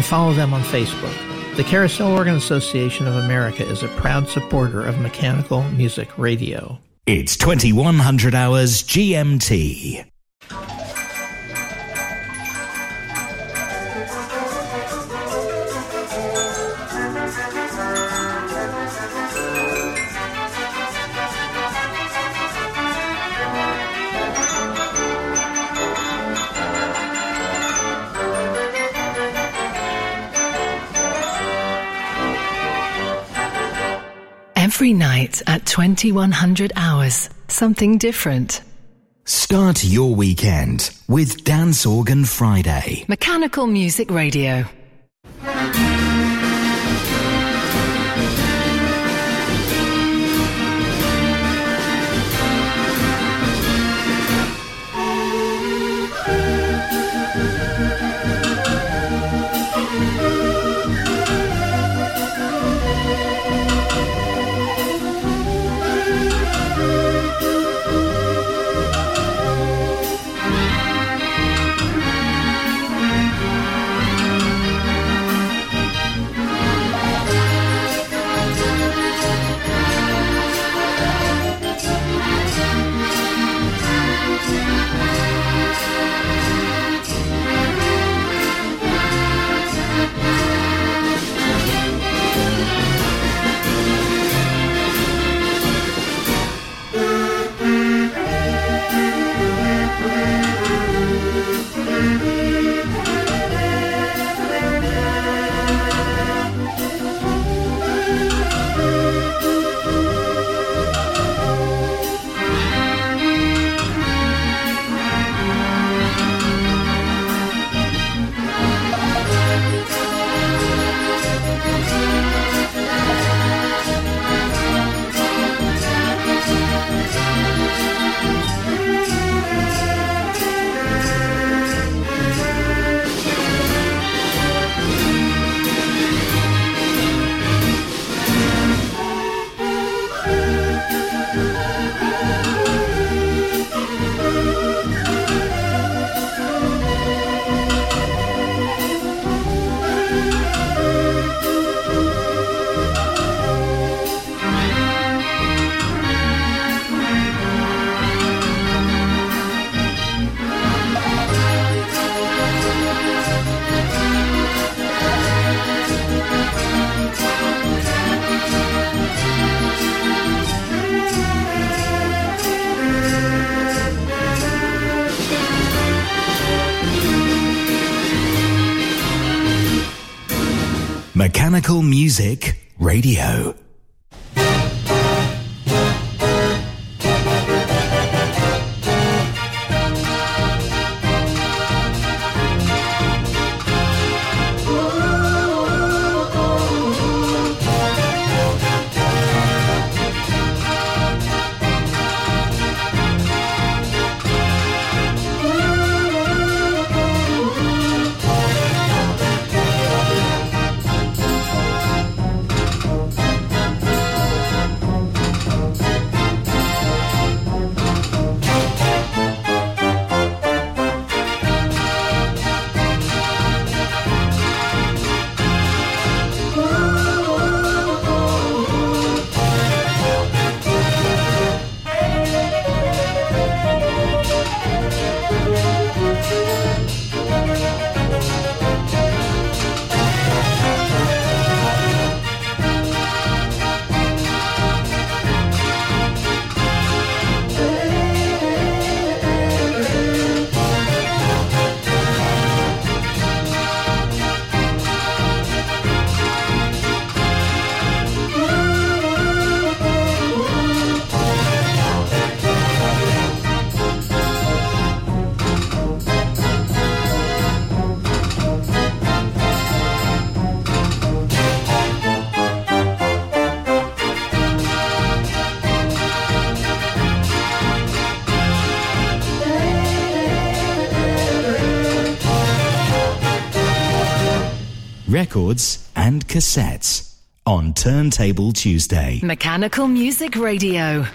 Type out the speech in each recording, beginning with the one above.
and follow them on Facebook. The Carousel Organ Association of America is a proud supporter of mechanical music radio. It's 2100 hours GMT. Every night at 2100 hours, something different. Start your weekend with Dance Organ Friday. Mechanical Music Radio. Music Radio. Records and cassettes on Turntable Tuesday. Mechanical Music Radio.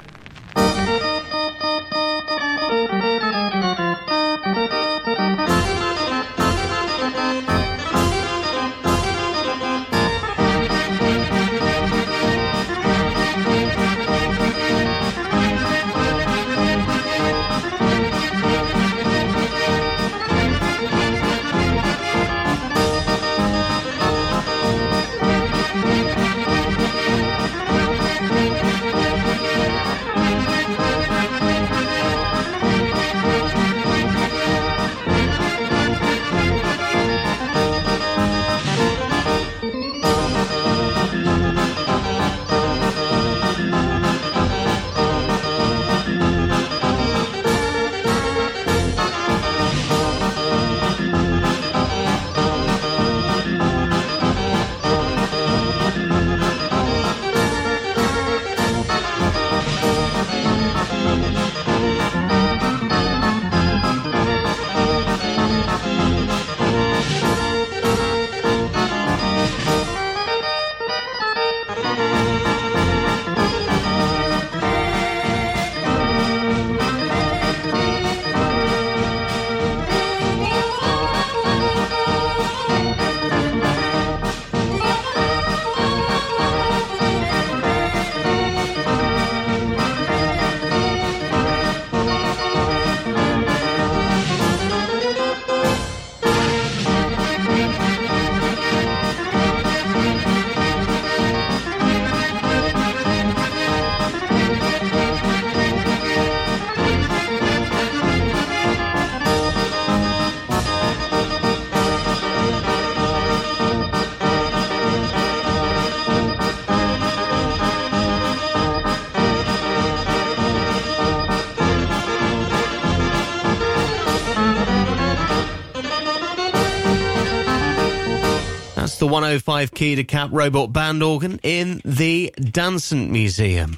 105 key Decap robot band organ in the Dansant Museum.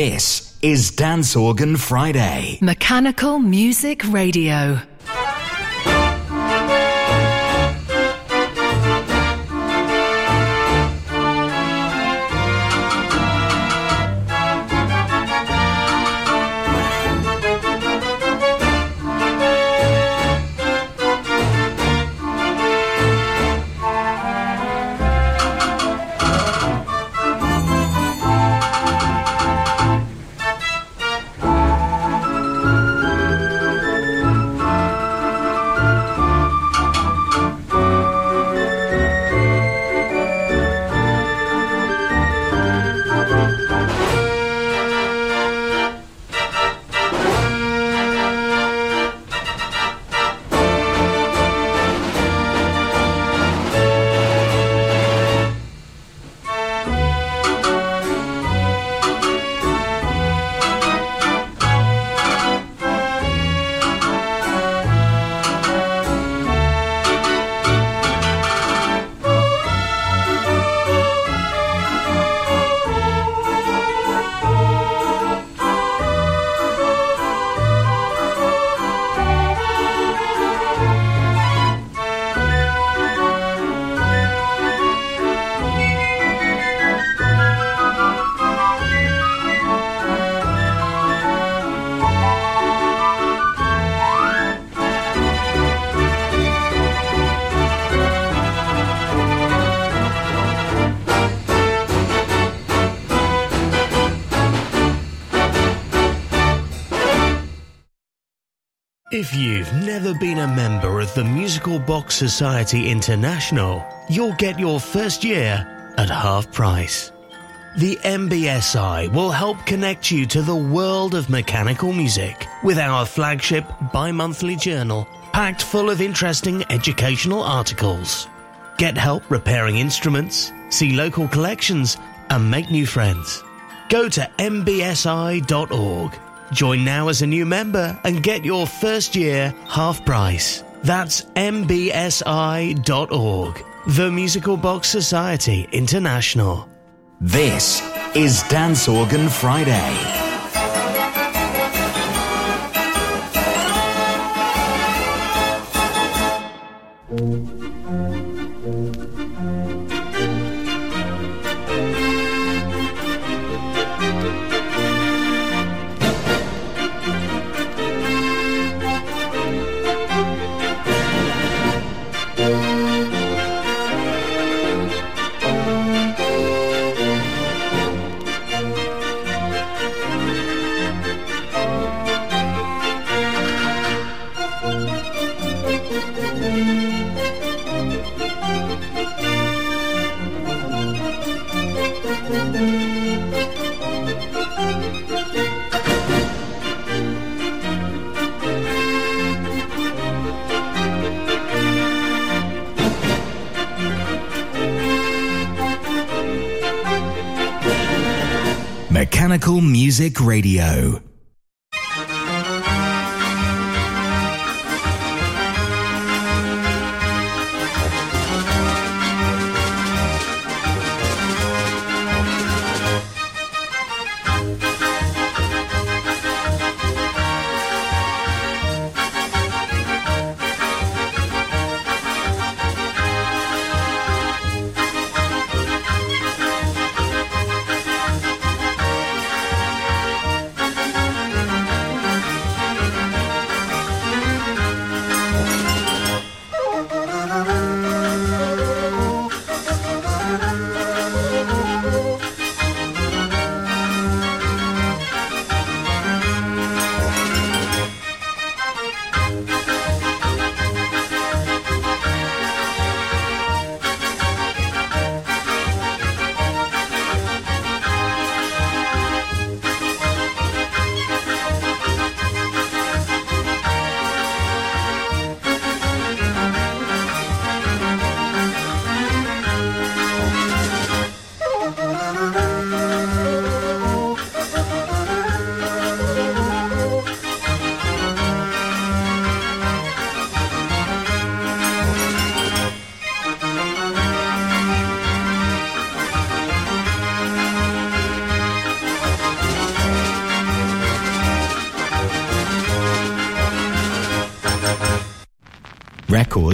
This is Dance Organ Friday. Mechanical Music Radio. Of the Musical Box Society International, you'll get your first year at half price. The MBSI will help connect you to the world of mechanical music with our flagship bi monthly journal packed full of interesting educational articles. Get help repairing instruments, see local collections, and make new friends. Go to mbsi.org Join now as a new member and get your first year half price. That's mbsi.org. The Musical Box Society International. This is Dance Organ Friday. Radio.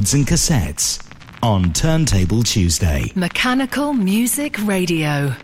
Records and cassettes on Turntable Tuesday. Mechanical Music Radio.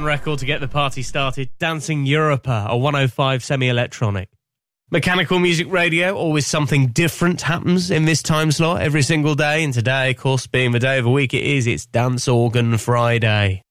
Fun record to get the party started. Dancing Europa, a 105 semi electronic. Mechanical Music Radio, always something different happens in this time slot every single day. And today, of course, being the day of the week it is, it's Dance Organ Friday.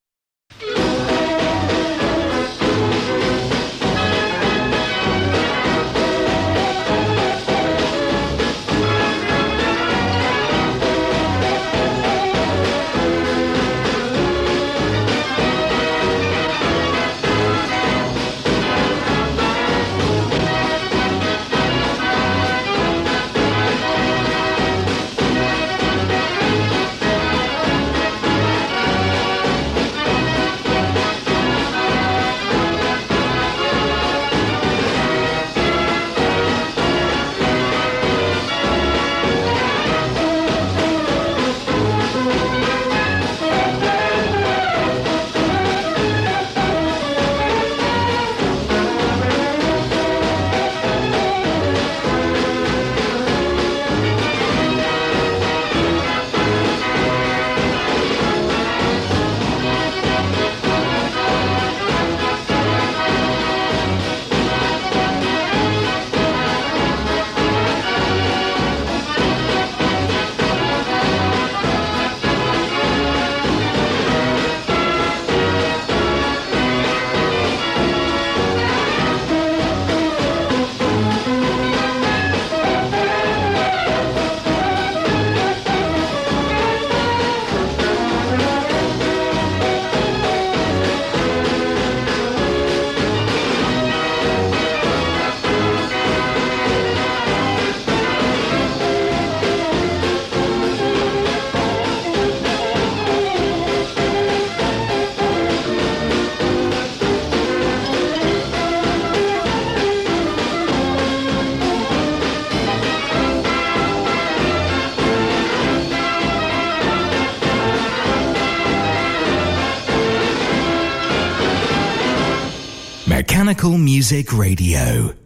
Music Radio.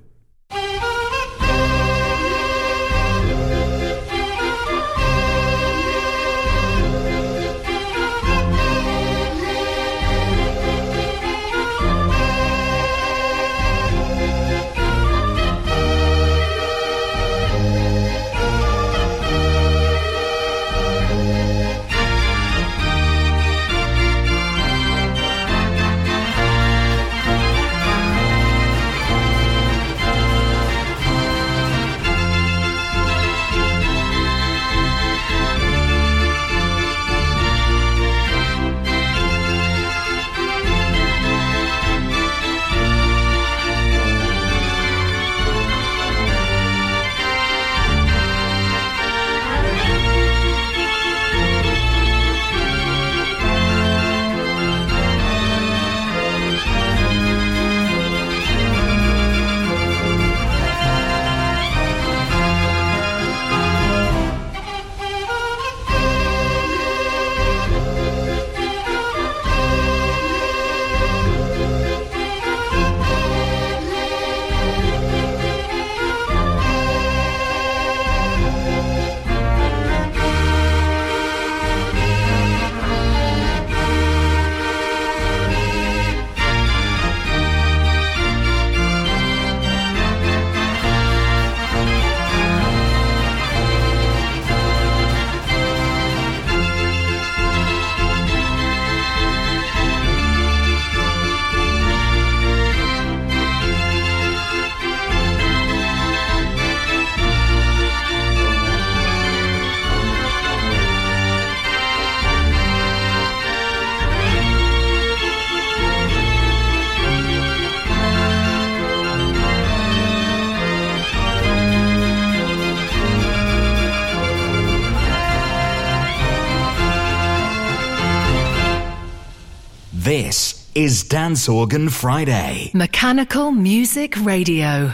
This is Dance Organ Friday. Mechanical Music Radio.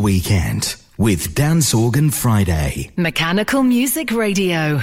Weekend with Dance Organ Friday. Mechanical Music Radio.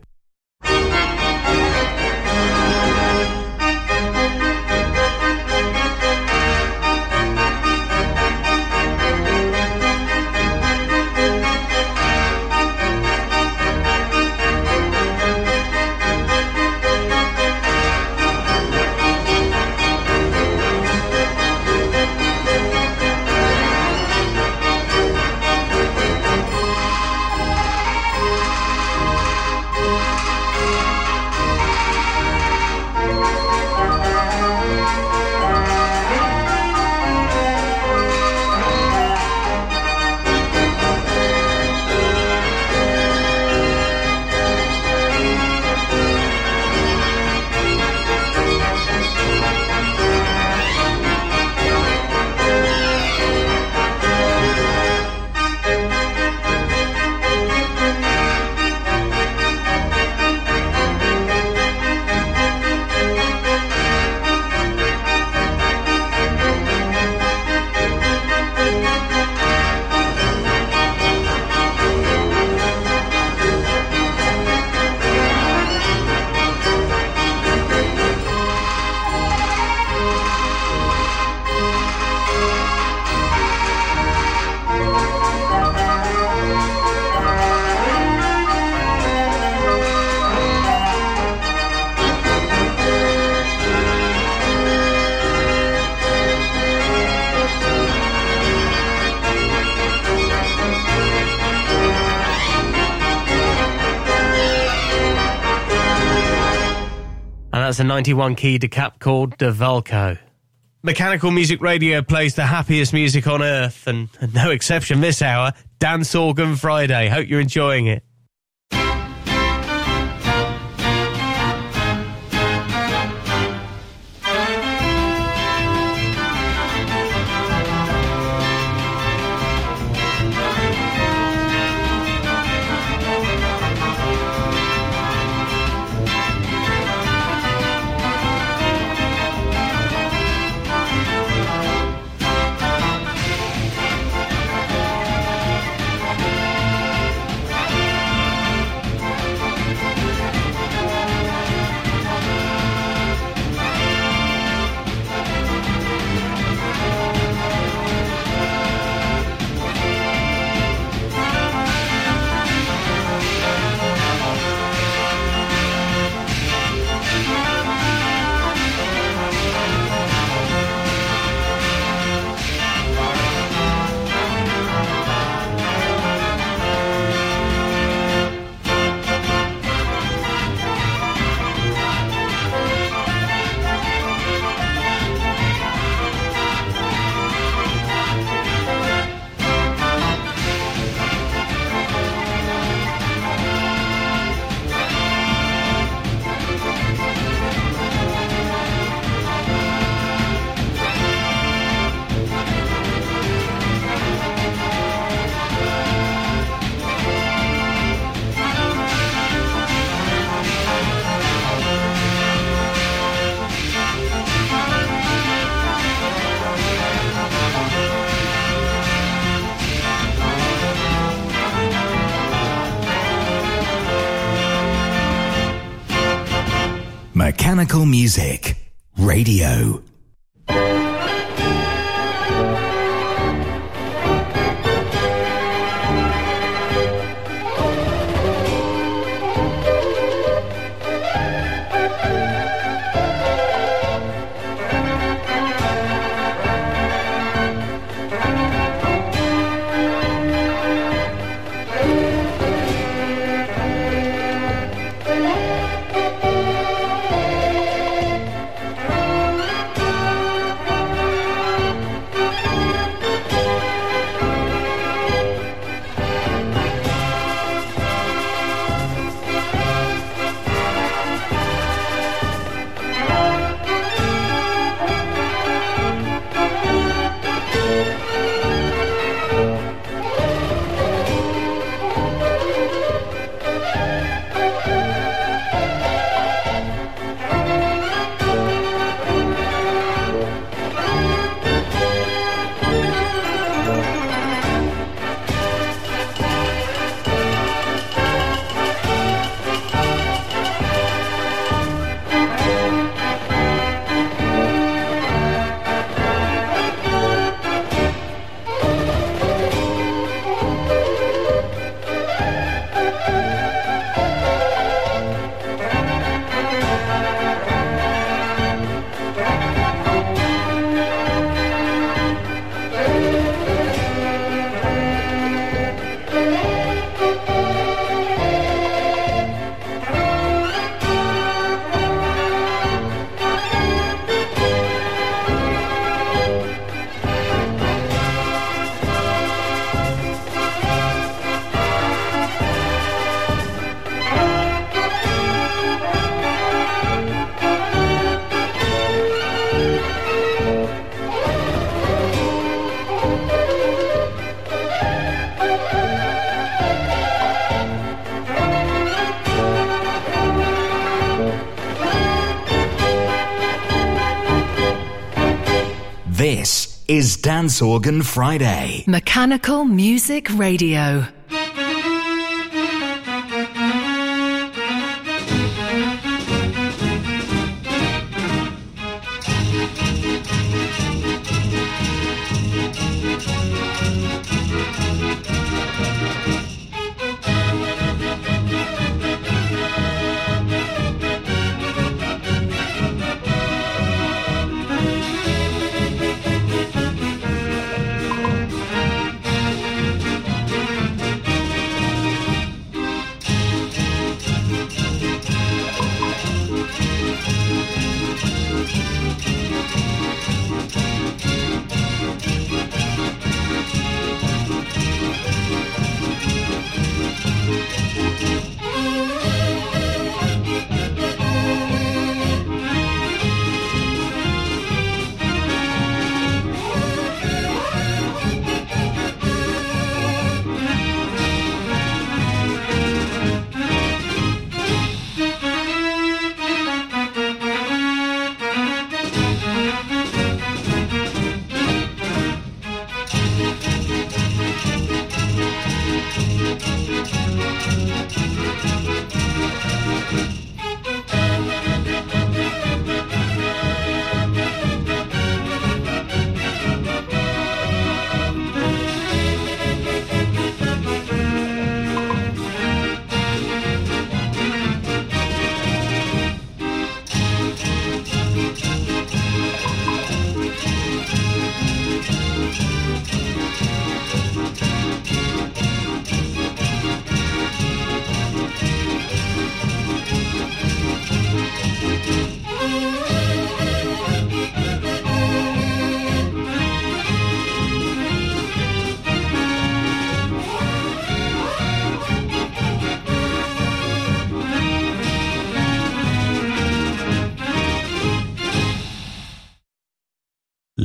A 91 key decap called DeValco. Mechanical Music Radio plays the happiest music on earth, and no exception this hour, Dance Organ Friday. Hope you're enjoying it. Music is Dance Organ Friday. Mechanical Music Radio.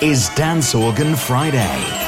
is Dance Organ Friday.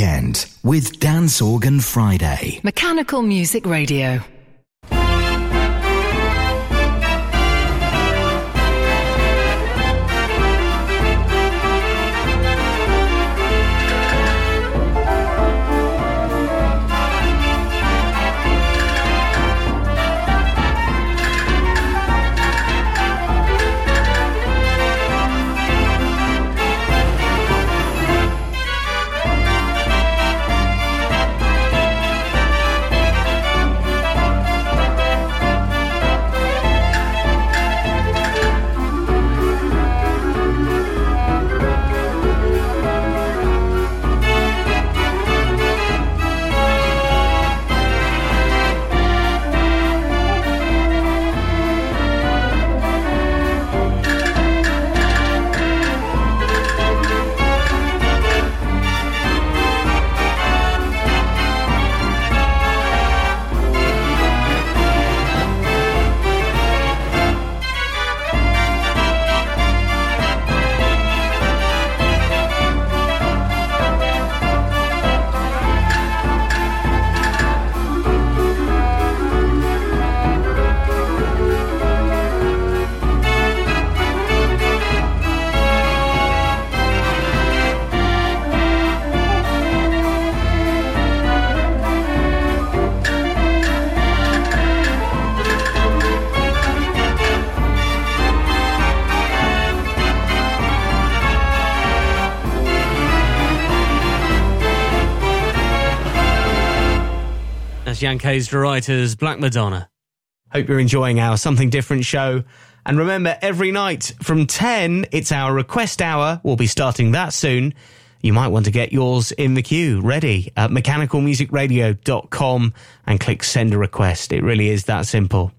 Weekend with Dance Organ Friday. Mechanical Music Radio. De Ruiter's Black Madonna. Hope you're enjoying our Something Different show. And remember, every night from 10, it's our request hour. We'll be starting that soon. You might want to get yours in the queue ready at mechanicalmusicradio.com and click send a request. It really is that simple.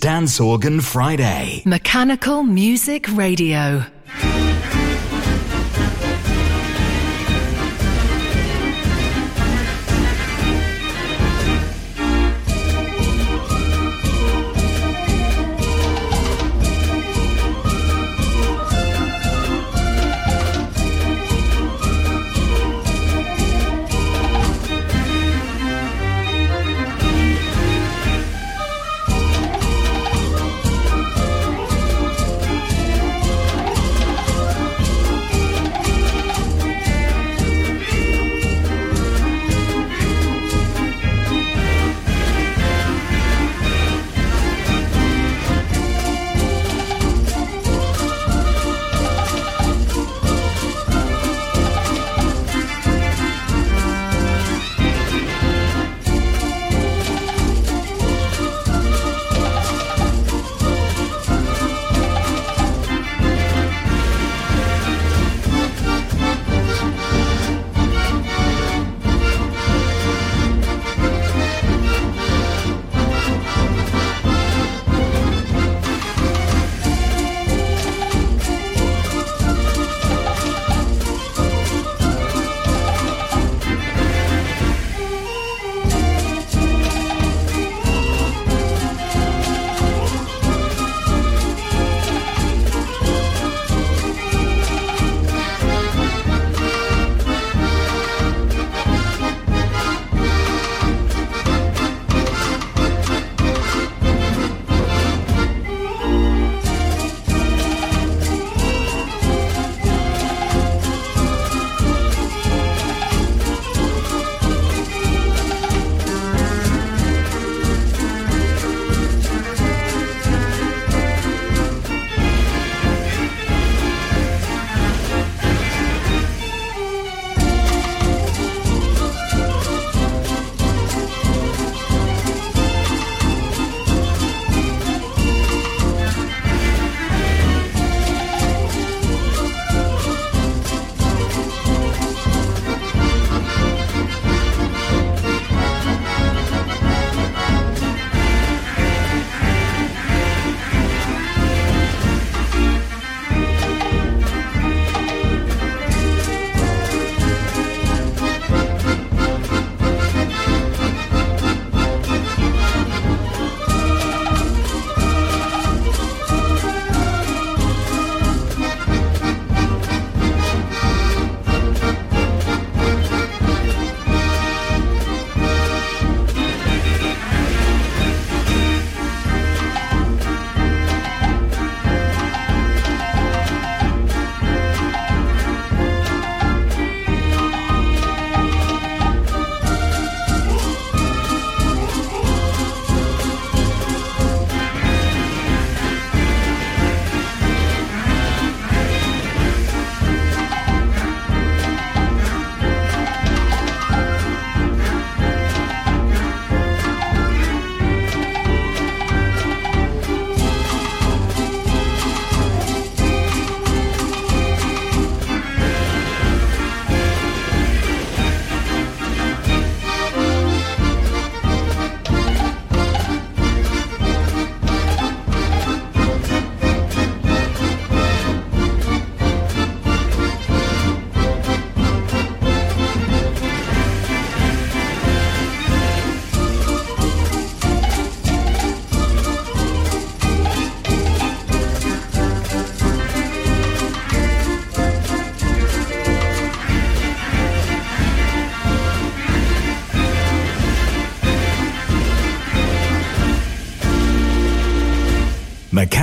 Dance Organ Friday. Mechanical Music Radio.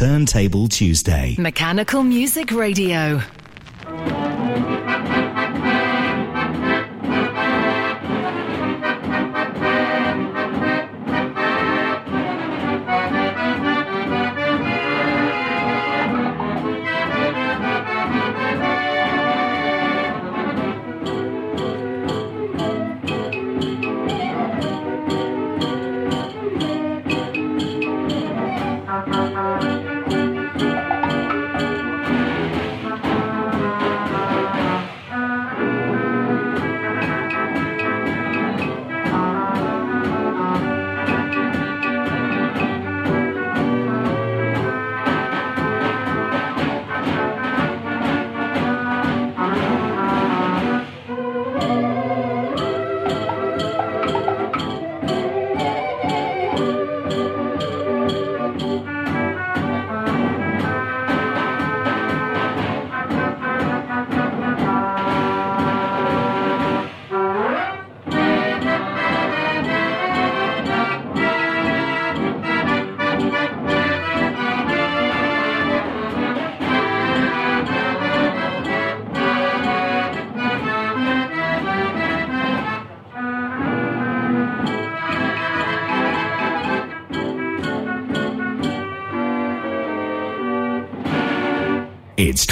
Turntable Tuesday. Mechanical Music Radio.